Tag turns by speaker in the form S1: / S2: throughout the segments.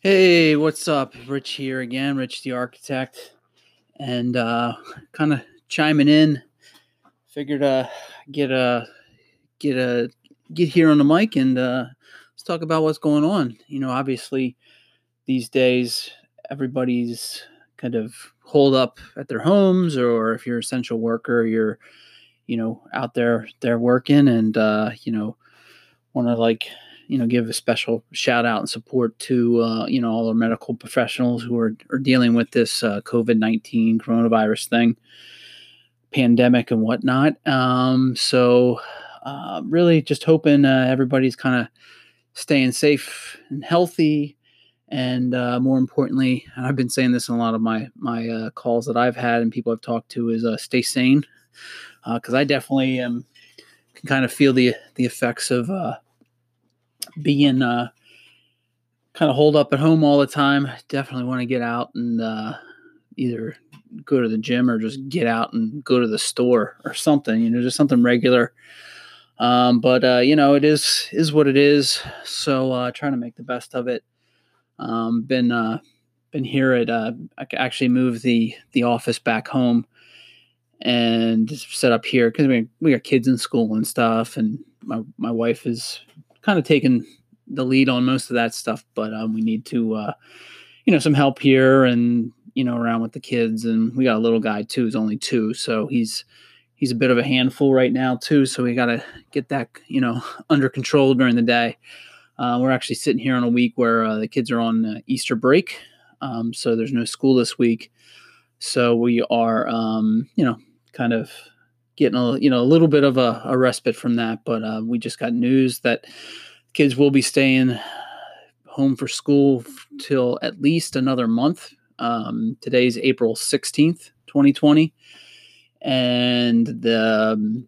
S1: Hey, what's up? Rich here again, Rich the architect, and uh, kind of chiming in. Figured uh get a get a get here on the mic and uh, let's talk about what's going on. You know, obviously these days everybody's kind of holed up at their homes, or if you're an essential worker, you're you know out there they're working, and uh, you know want to like you know give a special shout out and support to uh, you know all our medical professionals who are, are dealing with this uh, COVID nineteen coronavirus thing, pandemic and whatnot. Um, so uh, really, just hoping uh, everybody's kind of staying safe and healthy. And uh, more importantly, and I've been saying this in a lot of my my uh, calls that I've had and people I've talked to, is stay sane because I definitely am can kind of feel the the effects of being uh, kind of holed up at home all the time. Definitely want to get out and uh, either go to the gym or just get out and go to the store or something. You know, just something regular. Um, but uh, you know, it is is what it is. So uh, trying to make the best of it. Um, been uh, been here at uh, I actually moved the the office back home and set up here because we we got kids in school and stuff, and my my wife is kind of taken the lead on most of that stuff, but um, we need to, uh, you know, some help here and you know around with the kids, and we got a little guy too, who's only two, so he's he's a bit of a handful right now too. So we got to get that you know under control during the day. Uh, we're actually sitting here on a week where uh, the kids are on uh, Easter break, um, so there's no school this week. So we are, um, you know, kind of getting a you know a little bit of a, a respite from that. But uh, we just got news that kids will be staying home for school till at least another month. Um, today's April sixteenth, twenty twenty, and the um,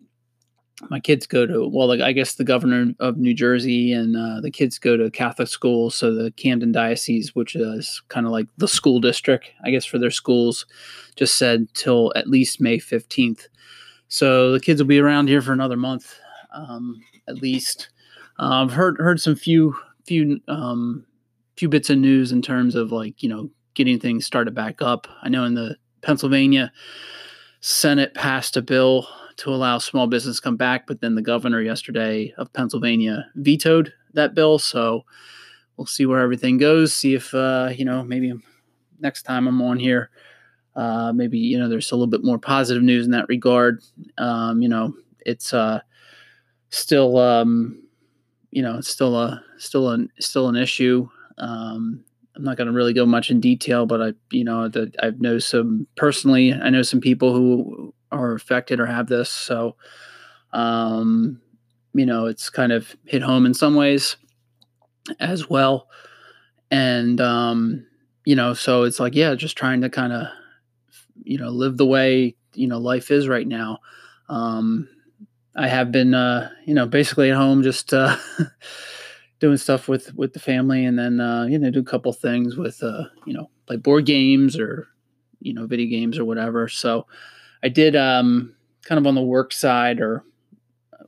S1: my kids go to well, like, I guess the governor of New Jersey and uh, the kids go to Catholic schools. So the Camden Diocese, which is kind of like the school district, I guess for their schools, just said till at least May fifteenth. So the kids will be around here for another month, um, at least. Uh, I've heard heard some few few um, few bits of news in terms of like you know getting things started back up. I know in the Pennsylvania Senate passed a bill to allow small business come back, but then the governor yesterday of Pennsylvania vetoed that bill. So we'll see where everything goes. See if uh, you know maybe next time I'm on here uh, maybe you know there's a little bit more positive news in that regard. Um, you know, it's uh, still um, you know it's still a still an still an issue. Um, I'm not going to really go much in detail, but I you know that I know some personally. I know some people who are affected or have this, so um, you know it's kind of hit home in some ways as well. And um, you know, so it's like yeah, just trying to kind of you know live the way you know life is right now. Um, I have been uh, you know basically at home just uh, doing stuff with with the family, and then uh, you know do a couple things with uh, you know play board games or you know video games or whatever. So I did um, kind of on the work side or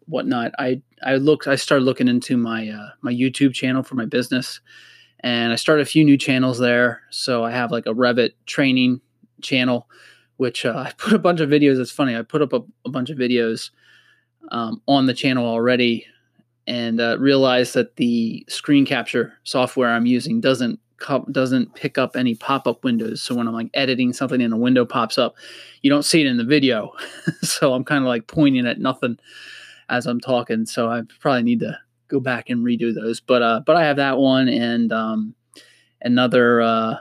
S1: whatnot. I I looked I started looking into my uh, my YouTube channel for my business, and I started a few new channels there. So I have like a Revit training channel, which uh, I put a bunch of videos. It's funny. I put up a, a bunch of videos um, on the channel already and uh, realized that the screen capture software I'm using doesn't doesn't pick up any pop up windows. So when I'm like editing something and a window pops up, you don't see it in the video. so I'm kind of like pointing at nothing as I'm talking. So I probably need to go back and redo those. But uh, but I have that one and um, another. Uh,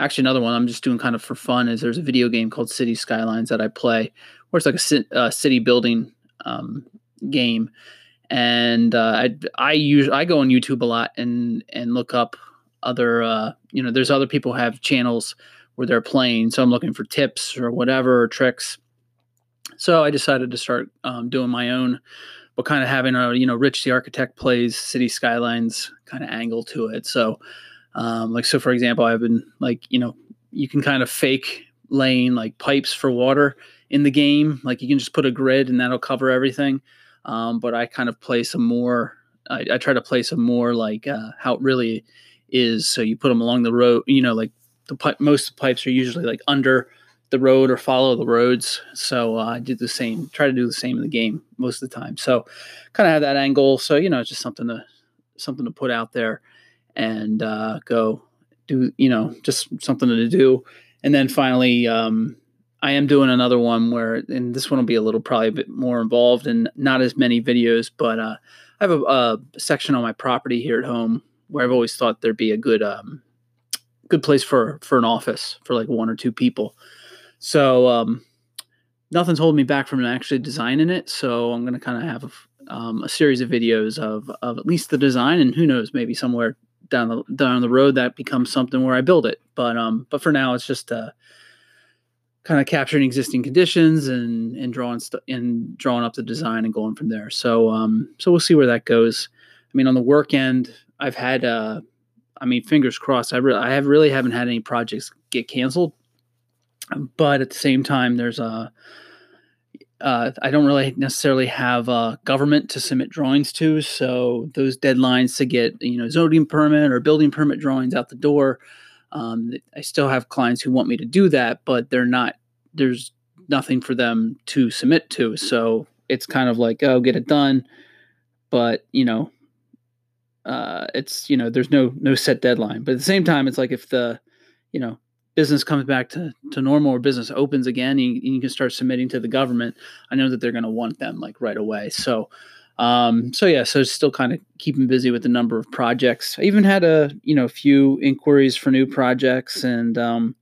S1: actually another one I'm just doing kind of for fun is there's a video game called City Skylines that I play where it's like a uh, city building um, game, and uh, I I use I go on YouTube a lot and and look up other uh, you know there's other people have channels where they're playing, so I'm looking for tips or whatever or tricks. So I decided to start um, doing my own, but kind of having a you know Rich the Architect plays City Skylines kind of angle to it. So um, like so, for example, I've been like you know you can kind of fake laying like pipes for water in the game. Like you can just put a grid and that'll cover everything. Um, but I kind of play some more. I, I, try to play some more like uh, how it really is so you put them along the road. You know, like the pipe, most pipes are usually like under the road or follow the roads. So uh, I did the same, try to do the same in the game most of the time. So kind of have that angle. So you know, it's just something to something to put out there and uh, go do. You know, just something to do. And then finally, um, I am doing another one where, and this one will be a little probably a bit more involved and not as many videos, but uh, I have a, a, section on my property here at home where I've always thought there'd be a good um, good place for for an office for like one or two people. So um, nothing's holding me back from actually designing it. So I'm going to kind of have a, um, a, series of videos of, of at least the design, and who knows, maybe somewhere down the down the road that becomes something where I build it. But um, but for now, it's just uh, kind of capturing existing conditions and and drawing st- and drawing up the design and going from there. So um, so we'll see where that goes. I mean, on the work end, I've had uh, I mean, fingers crossed. I really I have really haven't had any projects get canceled but at the same time, there's a uh, I don't really necessarily have a government to submit drawings to, so those deadlines to get you know zoning permit or building permit drawings out the door. Um, I still have clients who want me to do that, but they're not. There's nothing for them to submit to, so it's kind of like oh, get it done, but you know, uh, it's you know, there's no no set deadline. But at the same time, it's like if the you know business comes back to, to normal or business opens again and you, you can start submitting to the government i know that they're going to want them like right away. So um, so yeah so still kind of keeping busy with the number of projects. I even had a you know a few inquiries for new projects and um,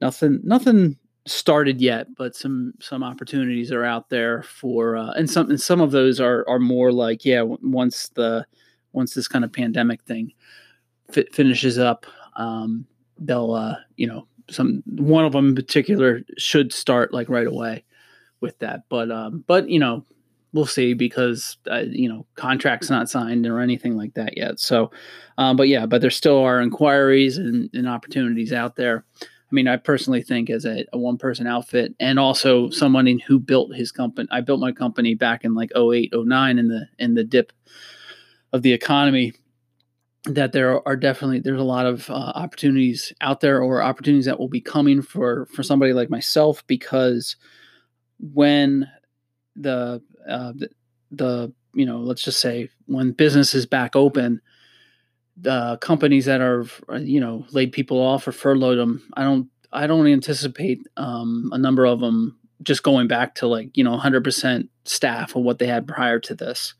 S1: nothing nothing started yet but some some opportunities are out there for uh, and some and some of those are are more like yeah once the once this kind of pandemic thing finishes up um, they'll uh, you know some one of them in particular should start like right away with that. But um but you know we'll see because uh, you know contracts not signed or anything like that yet. So um, but yeah but there still are inquiries and, and, opportunities out there. I mean i personally think as a, a one person outfit and also someone who built his company i built my company back in like 08 09 in the in the dip of the economy that there are definitely there's a lot of uh, opportunities out there or opportunities that will be coming for for somebody like myself because when the uh, the, the you know let's just say when business is back open the companies that are you know laid people off or furloughed them i don't i don't anticipate um, a number of them just going back to like you know 100% staff of what they had prior to this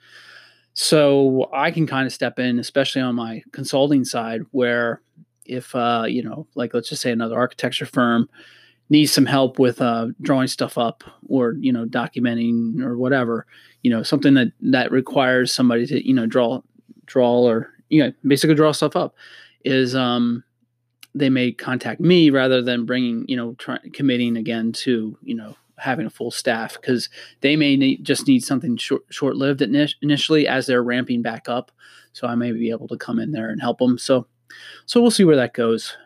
S1: so I can kind of step in, especially on my consulting side, where if uh, you know, like let's just say another architecture firm needs some help with uh, drawing stuff up or you know documenting or whatever, you know, something that that requires somebody to you know draw draw or you know basically draw stuff up, is um, they may contact me rather than bringing you know try, committing again to you know having a full staff because they may need, just need something short short lived initially as they're ramping back up. So I may be able to come in there and help them. So so we'll see where that goes.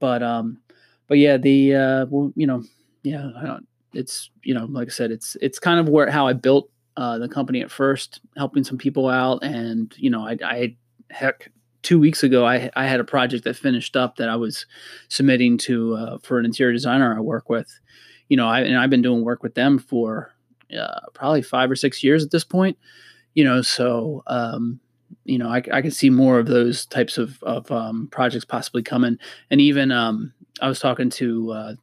S1: But um, but yeah, the uh, well, you know, yeah. It's you know, like I said, it's it's kind of where how I built uh, the company at first, helping some people out, and you know, I, I heck two weeks ago I, I had a project that finished up that I was submitting to uh, for an interior designer I work with, you know, I, and I've been doing work with them for uh, probably five or six years at this point, you know, so, um, you know, I, I can see more of those types of, of um, projects possibly coming. And even um, I was talking to uh,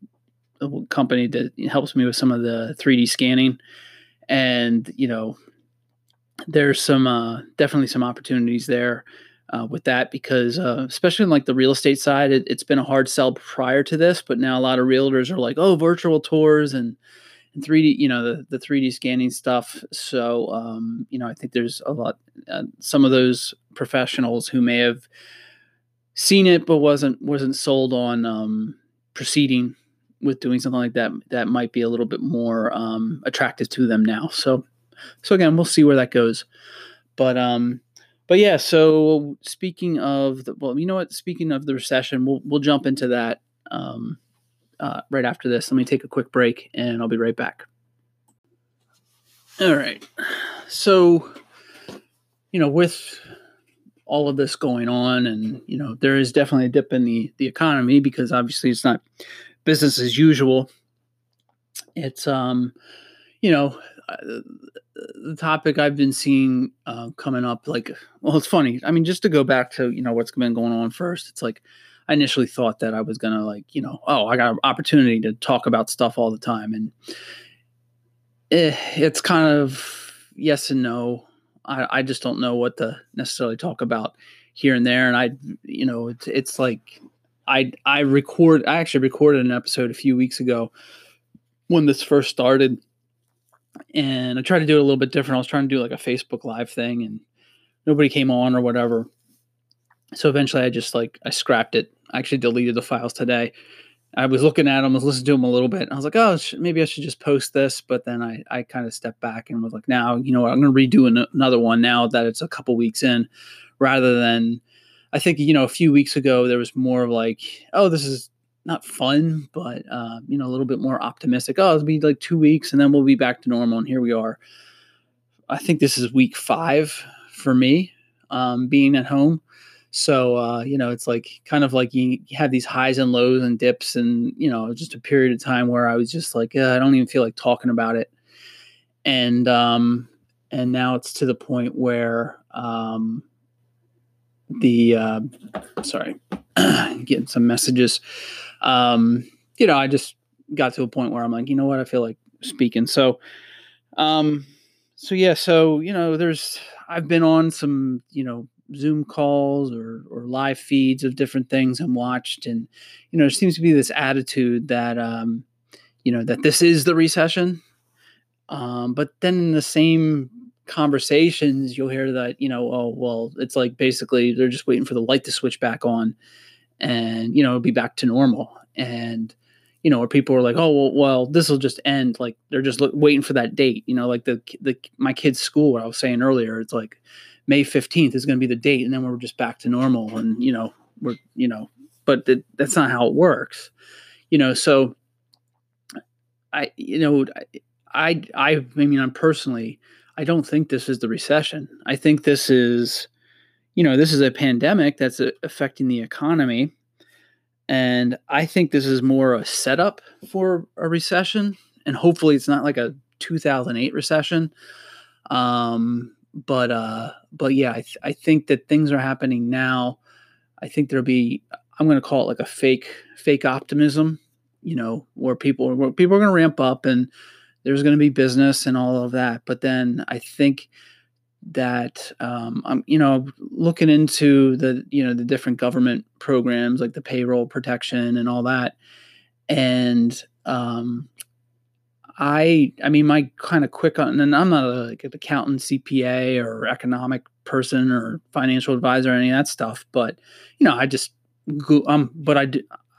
S1: a company that helps me with some of the 3D scanning. And, you know, there's some uh, definitely some opportunities there uh, with that because uh, especially in like the real estate side it, has been a hard sell prior to this but now a lot of realtors are like oh virtual tours and, and 3d you know the, the 3d scanning stuff. So um, you know i think there's a lot uh, some of those professionals who may have seen it but wasn't wasn't sold on um, proceeding with doing something like that that might be a little bit more um, attractive to them now. So so again we'll see where that goes. But um but yeah, so speaking of the well, you know what? Speaking of the recession, we'll we'll jump into that um, uh, right after this. Let me take a quick break, and I'll be right back. All right. So, you know, with all of this going on, and you know there is definitely a dip in the the economy because obviously it's not business as usual. It's um, you know, the topic I've been seeing uh, coming up, like, well, it's funny. I mean, just to go back to you know what's been going on first, it's like I initially thought that I was gonna like, you know, oh, I got an opportunity to talk about stuff all the time, and eh, it's kind of yes and no. I, I just don't know what to necessarily talk about here and there, and I, you know, it's it's like I I record I actually recorded an episode a few weeks ago when this first started, and I tried to do it a little bit different. I was trying to do like a Facebook Live thing, and nobody came on or whatever. So eventually, I just like I scrapped it I actually deleted the files today. I was looking at them, I was listening to them a little bit. and I was like, oh, maybe I should just post this. But then I, I kind of stepped back and was like, now, you know what? I'm going to redo an- another one now that it's a couple weeks in rather than, I think, you know, a few weeks ago, there was more of like, oh, this is not fun, but, uh, you know, a little bit more optimistic. Oh, it'll be like two weeks and then we'll be back to normal. And here we are. I think this is week five for me um, being at home. So uh, you know, it's like kind of like you, have these highs and lows and dips, and you know, just a period of time where I was just like, I don't even feel like talking about it, and um, and now it's to the point where um, the uh, sorry, getting some messages. Um, you know, I just got to a point where I'm like, you know what, I feel like speaking. So, um, so yeah, so you know, there's I've been on some, you know, Zoom calls or or live feeds of different things and watched, and you know, there seems to be this attitude that um, you know that this is the recession, um, but then in the same conversations, you'll hear that you know, oh well, it's like basically they're just waiting for the light to switch back on, and you know, it'll be back to normal, and you know, where people are like, oh well, well this will just end. Like they're just look, waiting for that date. You know, like the the my kid's school. What I was saying earlier, it's like May 15th is going to be the date and then we're just back to normal and you know we're you know but th- that's not how it works you know so I you know I I I mean I'm personally I don't think this is the recession. I think this is you know this is a pandemic that's uh, affecting the economy. And I think this is more a setup for a recession. And hopefully it's not like a 2008 recession. Um but uh but yeah I, th- I think that things are happening now. I think there'll be i'm going to call it like a fake fake optimism you know where people where people are going to ramp up and there's going to be business and all of that. But then i think that um, I'm, you know, looking into the, you know, the different government programs like the payroll protection and all that, and um, I I mean my kind of quick on and I'm not a, like an accountant, CPA or economic person or financial advisor or any of that stuff, but you know I just um but I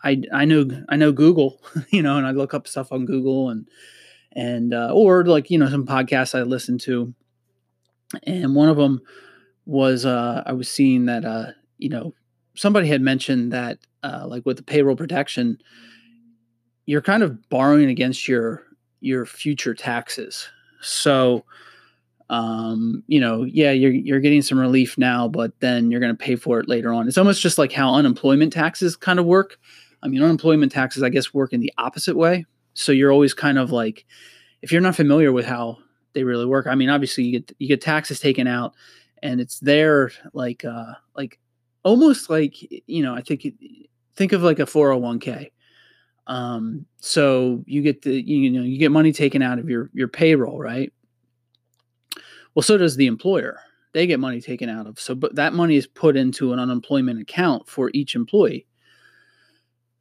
S1: I I know I know Google, you know, and I look up stuff on Google and and uh, or like you know some podcasts I listen to, and one of them was uh, I was seeing that uh, you know somebody had mentioned that uh, like with the payroll protection, you're kind of borrowing against your your future taxes. So, um, you know, yeah, you're you're getting some relief now, but then you're going to pay for it later on. It's almost just like how unemployment taxes kind of work. I mean, unemployment taxes, I guess, work in the opposite way. So you're always kind of like, if you're not familiar with how they really work, I mean, obviously you get you get taxes taken out, and it's there like uh like almost like you know, I think think of like a 401k um, so you get the you know you get money taken out of your your payroll, right? Well, so does the employer. They get money taken out of. So, but that money is put into an unemployment account for each employee.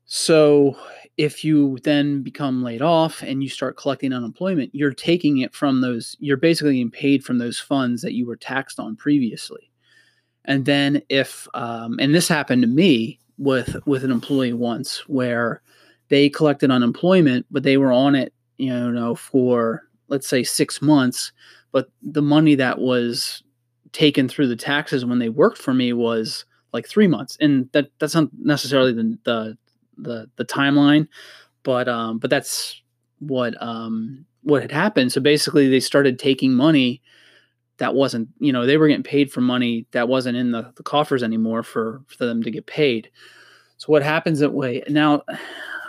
S1: So, if you then become laid off and you start collecting unemployment, you're taking it from those. You're basically getting paid from those funds that you were taxed on previously. And then if um, and this happened to me with with an employee once where they collected unemployment, but they were on it, you know, for let's say six months. But the money that was taken through the taxes when they worked for me was like three months, and that that's not necessarily the the the, the timeline, but um, but that's what um what had happened. So basically, they started taking money that wasn't you know they were getting paid for money that wasn't in the, the coffers anymore for for them to get paid. So what happens that way? Now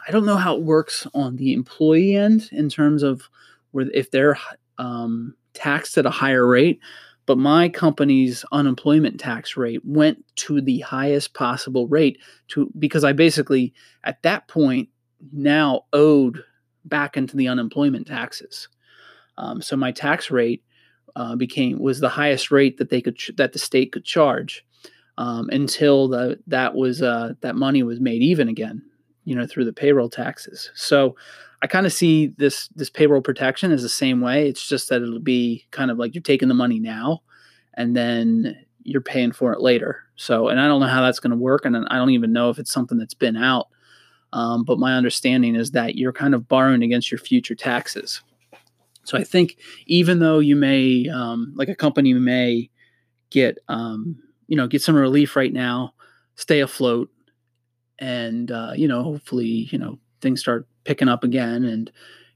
S1: i don't know how it works on the employee end in terms of where if they're um, taxed at a higher rate but my company's unemployment tax rate went to the highest possible rate to because i basically at that point now owed back into the unemployment taxes um, so my tax rate uh, became was the highest rate that they could ch- that the state could charge um, until the that was uh, that money was made even again, you know, through the payroll taxes. So I kind of see this this payroll protection as the same way. It's just that it'll be kind of like you're taking the money now, and then you're paying for it later. So, and I don't know how that's going to work, and I don't even know if it's something that's been out. Um, but my understanding is that you're kind of borrowing against your future taxes. So I think even though you may, um, like a company may get, um, you know, get some relief right now, stay afloat, and uh, you know, hopefully, you know, things start picking up again and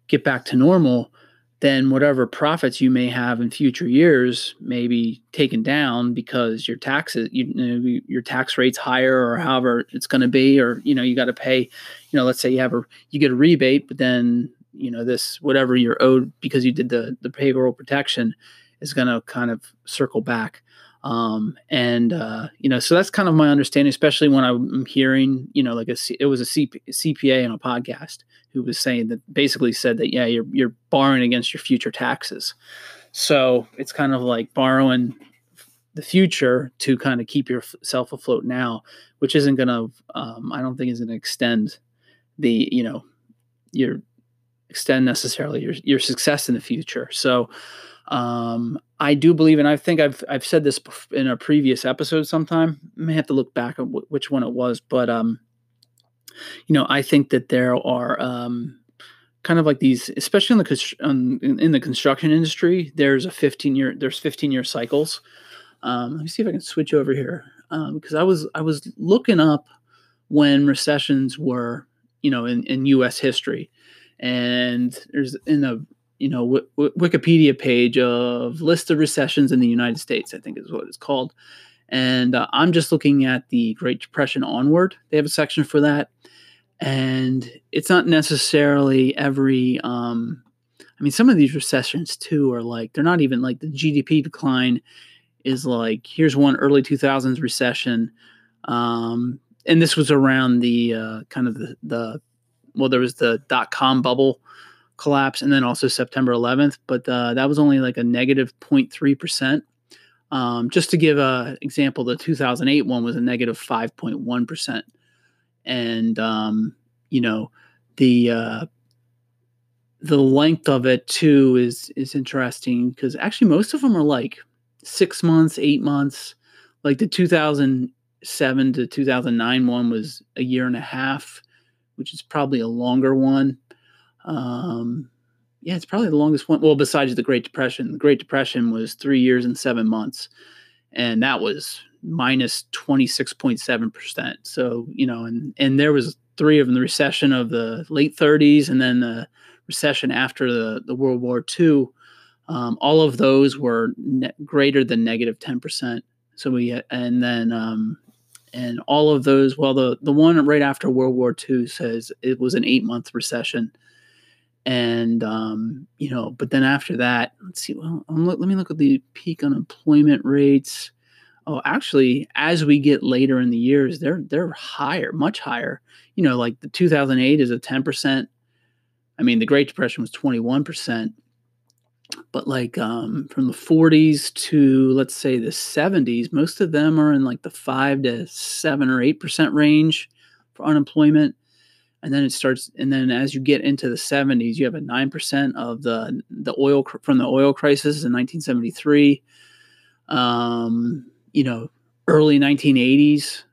S1: get back to normal. Then whatever profits you may have in future years may be taken down because your taxes, you know, your tax rate's higher or however it's going to be, or you know, you got to pay. You know, let's say you have a you get a rebate, but then you know this whatever you're owed because you did the the payroll protection is going to kind of circle back um, and uh, you know so that's kind of my understanding especially when i'm hearing you know like a it was a CP, cpa on a podcast who was saying that basically said that yeah you're you're borrowing against your future taxes so it's kind of like borrowing the future to kind of keep yourself afloat now which isn't going to um, i don't think is going to extend the you know your extend necessarily your your success in the future. So um, I do believe, and I think I've I've said this in a previous episode. Sometime I may have to look back at w- which one it was, but um, you know, I think that there are um, kind of like these, especially in the um, in the construction industry. There's a 15 year there's 15 year cycles. Um, let me see if I can switch over here um, because I was I was looking up when recessions were you know in, in U.S. history and there's in a you know w- w- Wikipedia page of list of recessions in the United States. I think is what it's called. And uh, I'm just looking at the Great Depression onward. They have a section for that, and it's not necessarily every. Um, I mean, some of these recessions too are like they're not even like the GDP decline is like here's one early 2000s recession, um, and this was around the uh, kind of the, the well, there was the dot com bubble collapse and then also September 11th, but uh, that was only like a negative 0.3%. Um, just to give an example, the 2008 one was a negative 5.1. And, um, you know, the, uh, the length of it too is is interesting because actually most of them are like six months, eight months. Like the 2007 to 2009 one was a year and a half which is probably a longer one. Um, yeah, it's probably the longest one. Well, besides the Great Depression, the Great Depression was three years and seven months, and that was minus twenty six point seven percent. So you know, and and there was three of them: the recession of the late thirties, and then the recession after the the World War II. Um, all of those were ne- greater than negative ten percent. So we and then um, and all of those well the the one right after world war ii says it was an eight month recession and um, you know but then after that let's see well let me look at the peak unemployment rates. Oh actually as we get later in the years they're they're higher much higher. You know like the 2008 is a 10% i mean the great depression was 21% but like um, from the 40s to let's say the 70s most of them are in like the 5 to 7 or 8% range for unemployment and then it starts and then as you get into the 70s you have a 9% of the the oil from the oil crisis in 1973 um, you know early 1980s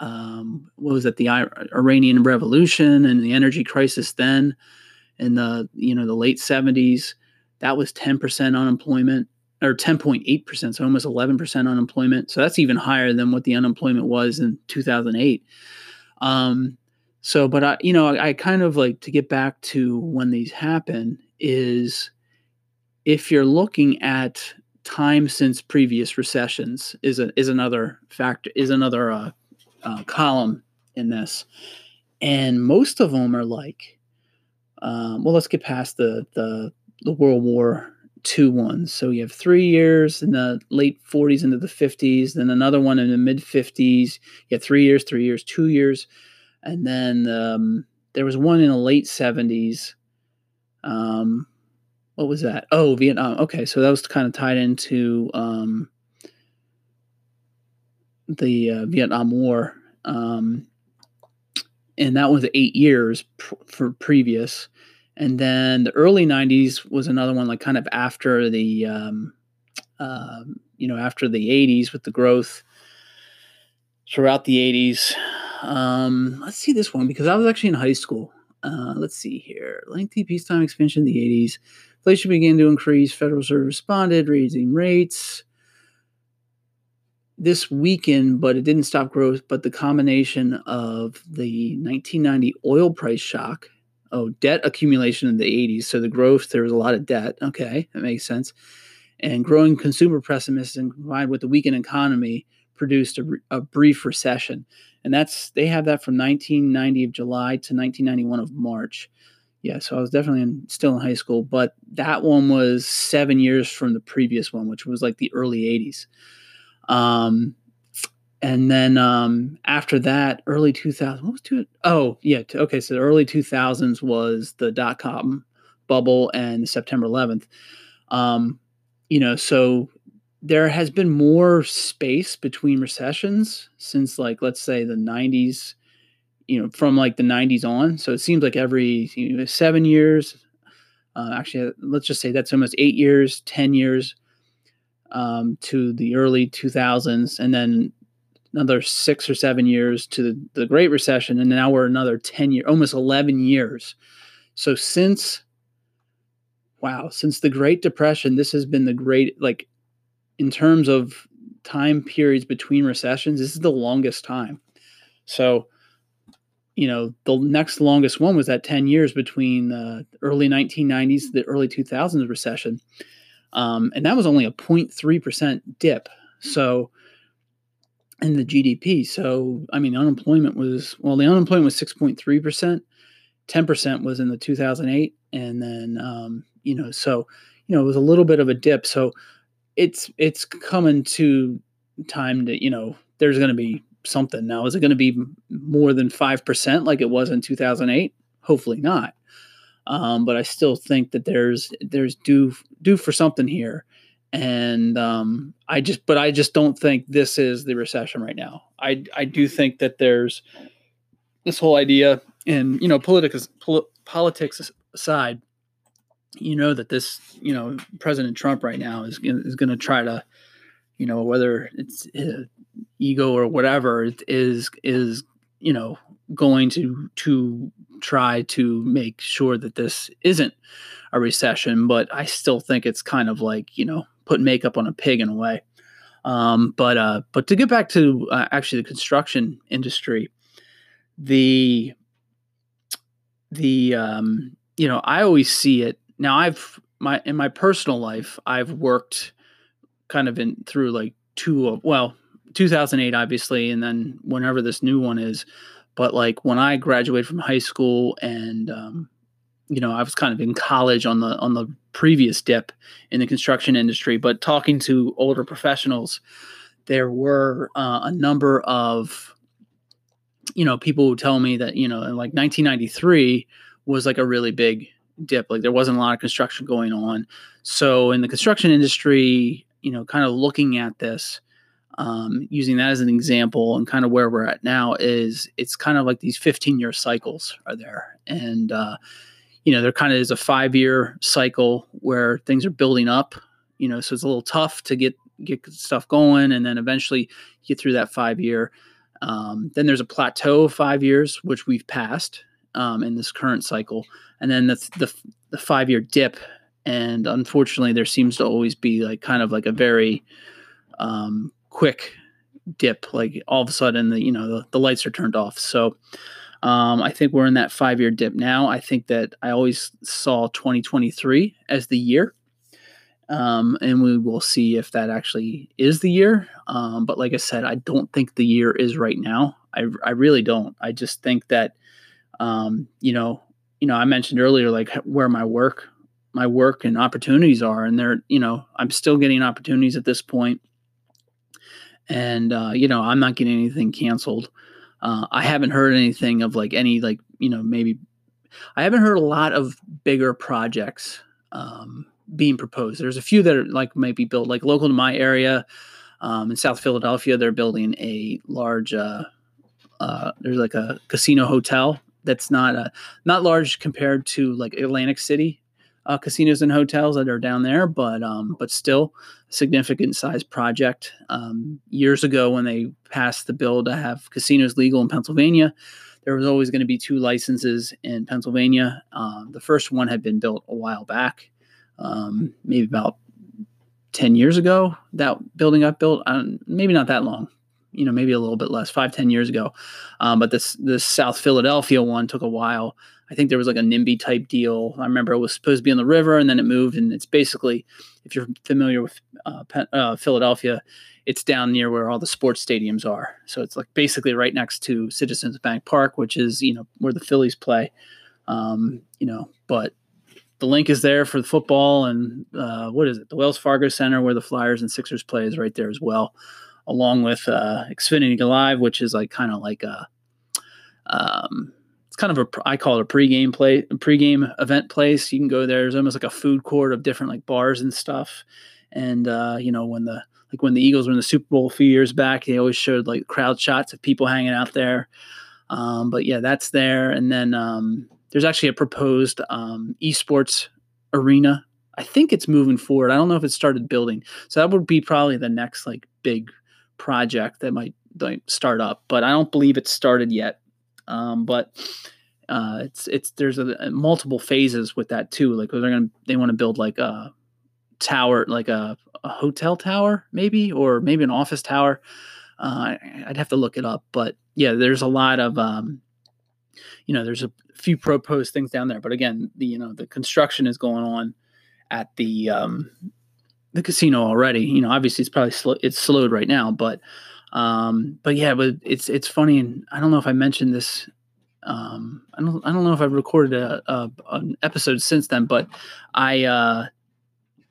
S1: um, what was it the iranian revolution and the energy crisis then in the you know the late 70s that was 10% unemployment or 10.8%, so almost 11% unemployment. So that's even higher than what the unemployment was in 2008. Um, so, but I, you know, I, I kind of like to get back to when these happen is if you're looking at time since previous recessions is a, is another factor is another uh, uh, column in this, and most of them are like, um, well, let's get past the the the World War II ones. So you have three years in the late 40s into the 50s, then another one in the mid 50s. You have three years, three years, two years, and then um, there was one in the late 70s. Um, what was that? Oh, Vietnam. Okay, so that was kind of tied into um, the uh, Vietnam War, um, and that was eight years pr- for previous. And then the early '90s was another one, like kind of after the, um, uh, you know, after the '80s with the growth throughout the '80s. Um, let's see this one because I was actually in high school. Uh, let's see here. Lengthy peacetime expansion in the 80s. Inflation began to increase. Federal Reserve responded, raising rates. This weakened, but it didn't stop growth. But the combination of the 1990 oil price shock, oh, debt accumulation in the 80s. So the growth, there was a lot of debt. Okay, that makes sense. And growing consumer pessimism combined with the weakened economy produced a, a brief recession and that's they have that from 1990 of July to 1991 of March. Yeah, so I was definitely in, still in high school, but that one was seven years from the previous one, which was like the early 80s. Um, and then um, after that, early 2000, what was two? Oh, yeah. Okay, so the early 2000s was the dot com bubble and September 11th. Um, you know, so there has been more space between recessions since like let's say the 90s you know from like the 90s on. So it seems like every you know, seven years uh, actually let's just say that's almost eight years ten years um, to the early 2000s and then another six or seven years to the, the great recession and now we're another 10 year almost 11 years. So since wow since the great depression this has been the great like in terms of time periods between recessions, this is the longest time. So, you know, the next longest one was that 10 years between the early 1990s, the early 2000s recession. Um, and that was only a 0.3% dip. So, in the GDP. So, I mean, unemployment was, well, the unemployment was 6.3%. 10% was in the 2008. And then, um, you know, so, you know, it was a little bit of a dip. So, it's it's coming to time to you know there's going to be something now. Is it going to be more than five percent like it was in 2008? Hopefully not. Um, but I still think that there's there's due due for something here, and um, I just but I just don't think this is the recession right now. I I do think that there's this whole idea, and you know, politics pol- politics aside, you know that this, you know, President Trump right now is is going to try to, you know, whether it's uh, ego or whatever, is is you know going to to try to make sure that this isn't a recession. But I still think it's kind of like you know put makeup on a pig in a way. Um, but uh, but to get back to uh, actually the construction industry, the the um, you know I always see it now I've my in my personal life I've worked kind of in through like two of well 2008 obviously and then whenever this new one is. But like when I graduated from high school and um, you know I was kind of in college on the on the previous dip in the construction industry but talking to older professionals there were uh, a number of you know people who tell me that you know like 1993 was like a really big dip. Like there wasn't a lot of construction going on. So in the construction industry, you know, kind of looking at this, um, using that as an example and kind of where we're at now is it's kind of like these 15 year cycles are there. And, uh, you know, there kind of is a five year cycle where things are building up, you know, so it's a little tough to get, get stuff going. And then eventually get through that five year. Um, then there's a plateau of five years, which we've passed um, in this current cycle, and then the the, the five year dip. And unfortunately, there seems to always be like kind of like a very um, quick dip. Like all of a sudden, the you know the, the lights are turned off. So um, I think we're in that five year dip now. I think that I always saw 2023 as the year. um, and we will see if that actually is the year. Um, but like I said, I don't think the year is right now. I, I really don't. I just think that, um, you know, you know, I mentioned earlier like where my work, my work and opportunities are, and they're, you know, I'm still getting opportunities at this point, and uh, you know, I'm not getting anything canceled. Uh, I haven't heard anything of like any like you know maybe I haven't heard a lot of bigger projects um, being proposed. There's a few that are like might be built like local to my area um, in South Philadelphia. They're building a large. Uh, uh, there's like a casino hotel that's not a, not large compared to like Atlantic City uh, casinos and hotels that are down there, but um, but still significant size project. Um, years ago, when they passed the bill to have casinos legal in Pennsylvania, there was always going to be two licenses in Pennsylvania. Um, the first one had been built a while back, um, maybe about 10 years ago. That building got built, um, maybe not that long, you know, maybe a little bit less, five ten years ago. Um, but this, this South Philadelphia one took a while. I think there was like a NIMBY type deal. I remember it was supposed to be on the river and then it moved. And it's basically, if you're familiar with uh, uh, Philadelphia, it's down near where all the sports stadiums are. So it's like basically right next to Citizens Bank Park, which is, you know, where the Phillies play. Um, you know, but the Linc is there for the football and uh, what is it? The Wells Fargo Center where the Flyers and Sixers play is right there as well, along with uh, Xfinity Live, which is like kind of like a um, it's kind of a I call it a pregame play pregame event place. You can go there. There's almost like a food court of different like bars and stuff. And uh, you know when the like when the Eagles were in the Super Bowl a few years back, they always showed like crowd shots of people hanging out there. Um, but yeah, that's there. And then um, there's actually a proposed um, esports arena. I think it's moving forward. I don't know if it started building. So that would be probably the next like big project that might, start up. But I don't believe it's started yet. Um, but uh, it's it's there's a, a, multiple phases with that too. Like they're gonna they want to build like a tower, like a, a, hotel tower, maybe, or maybe an office tower. Uh, I'd have to look it up, but yeah, there's a lot of um, you know, there's a few proposed things down there. But again, the you know the construction is going on at the um, the casino already. You know, obviously it's probably sl- it's slowed right now, but um, but yeah, but it's it's funny, and I don't know if I mentioned this. Um, I don't I don't know if I've recorded a, a an episode since then, but I uh,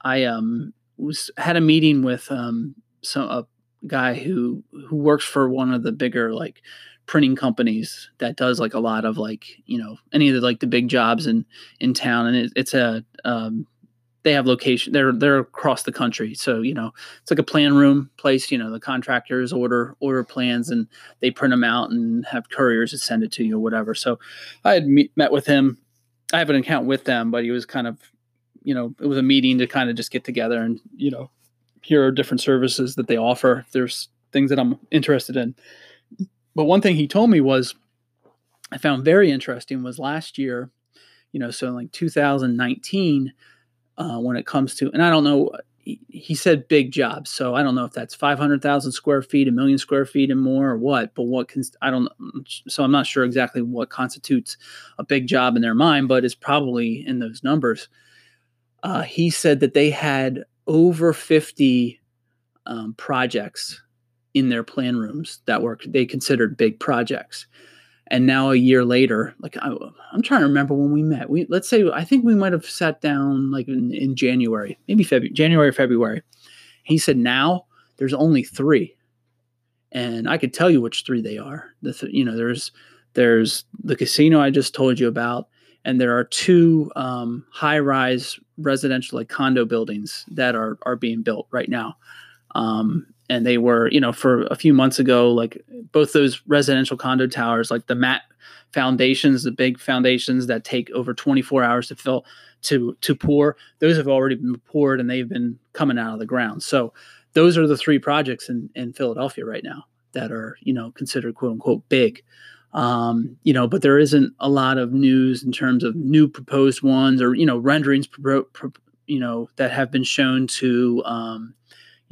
S1: I um was had a meeting with um some a guy who who works for one of the bigger like printing companies that does like a lot of like you know any of the like the big jobs in in town and it, it's a um they have location they're they're across the country. So you know it's like a plan room place you know the contractors order order plans and they print them out and have couriers to send it to you or whatever. So i had met with him. I have an account with them but he was kind of you know it was a meeting to kind of just get together and you know here are different services that they offer. There's things that i'm interested in. But one thing he told me was i found very interesting was last year you know so in like 2019 uh, when it comes to, and I don't know, he, said big jobs. So I don't know if that's 500,000 square feet, a million square feet and more or what, but what can, I don't, so I'm not sure exactly what constitutes a big job in their mind, but it's probably in those numbers. Uh, he said that they had over 50 um, projects in their plan rooms that were they considered big projects and now a year later like I, am trying to remember when we met. We let's say i think we might have sat down like in, in january maybe february january february. He said now there's only three. And i could tell you which three they are. The th- you know there's there's the casino i just told you about and there are two um, high-rise residential like condo buildings that are are being built right now. Um, and they were you know for a few months ago like both those residential condo towers like the mat foundations the big foundations that take over 24 hours to fill to to pour those have already been poured and they've been coming out of the ground. So those are the three projects in in philadelphia right now that are you know considered quote unquote big. Um, you know but there isn't a lot of news in terms of new proposed ones or you know renderings pro, pro, you know that have been shown to um,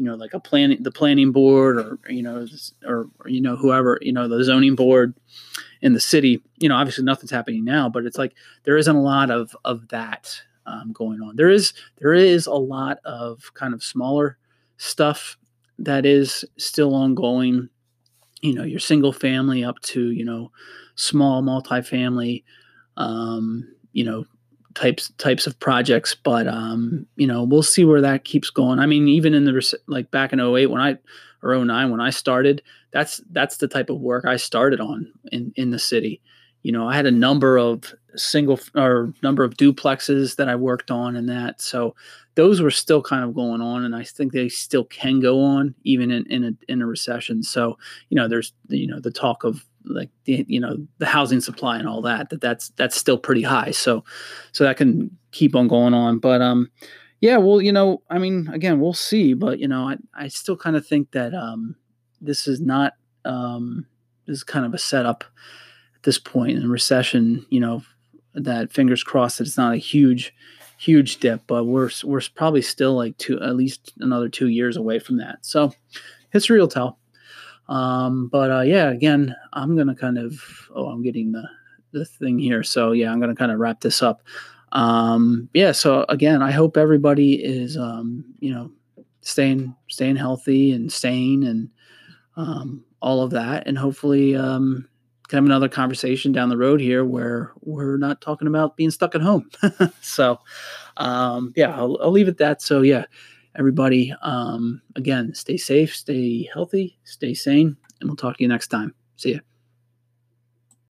S1: you know like a planning the planning board or you know or, or, you know whoever you know the zoning board in the city you know obviously nothing's happening now but it's like there isn't a lot of of that um, going on. There is there is a lot of kind of smaller stuff that is still ongoing. You know, your single family up to you know small multifamily. Um, you know types types of projects but um you know we'll see where that keeps going. I mean even in the like back in 08 when i or 09 when i started that's that's the type of work i started on in in the city. You know i had a number of single or number of duplexes that i worked on and that so those were still kind of going on and i think they still can go on even in in a, in a recession. So you know there's you know the talk of like the you know the housing supply and all that that that's that's still pretty high. So so that can keep on going on. But um yeah well you know i mean again we'll see. But you know i, I still kind of think that um this is not um this is kind of a setup at this point in recession you know that fingers crossed that it's not a huge huge dip but we're we're probably still like two at least another two years away from that. So history will tell um, but uh, yeah, again, I'm gonna kind of oh, I'm getting the the thing here. So yeah, I'm gonna kind of wrap this up. Um, yeah, so again, I hope everybody is um, you know staying staying healthy and staying and um, all of that, and hopefully um, can have another conversation down the road here where we're not talking about being stuck at home. so um, yeah, I'll, I'll leave it that. So yeah everybody, um, again, stay safe, stay healthy, stay sane, and we'll talk to you next time. See ya.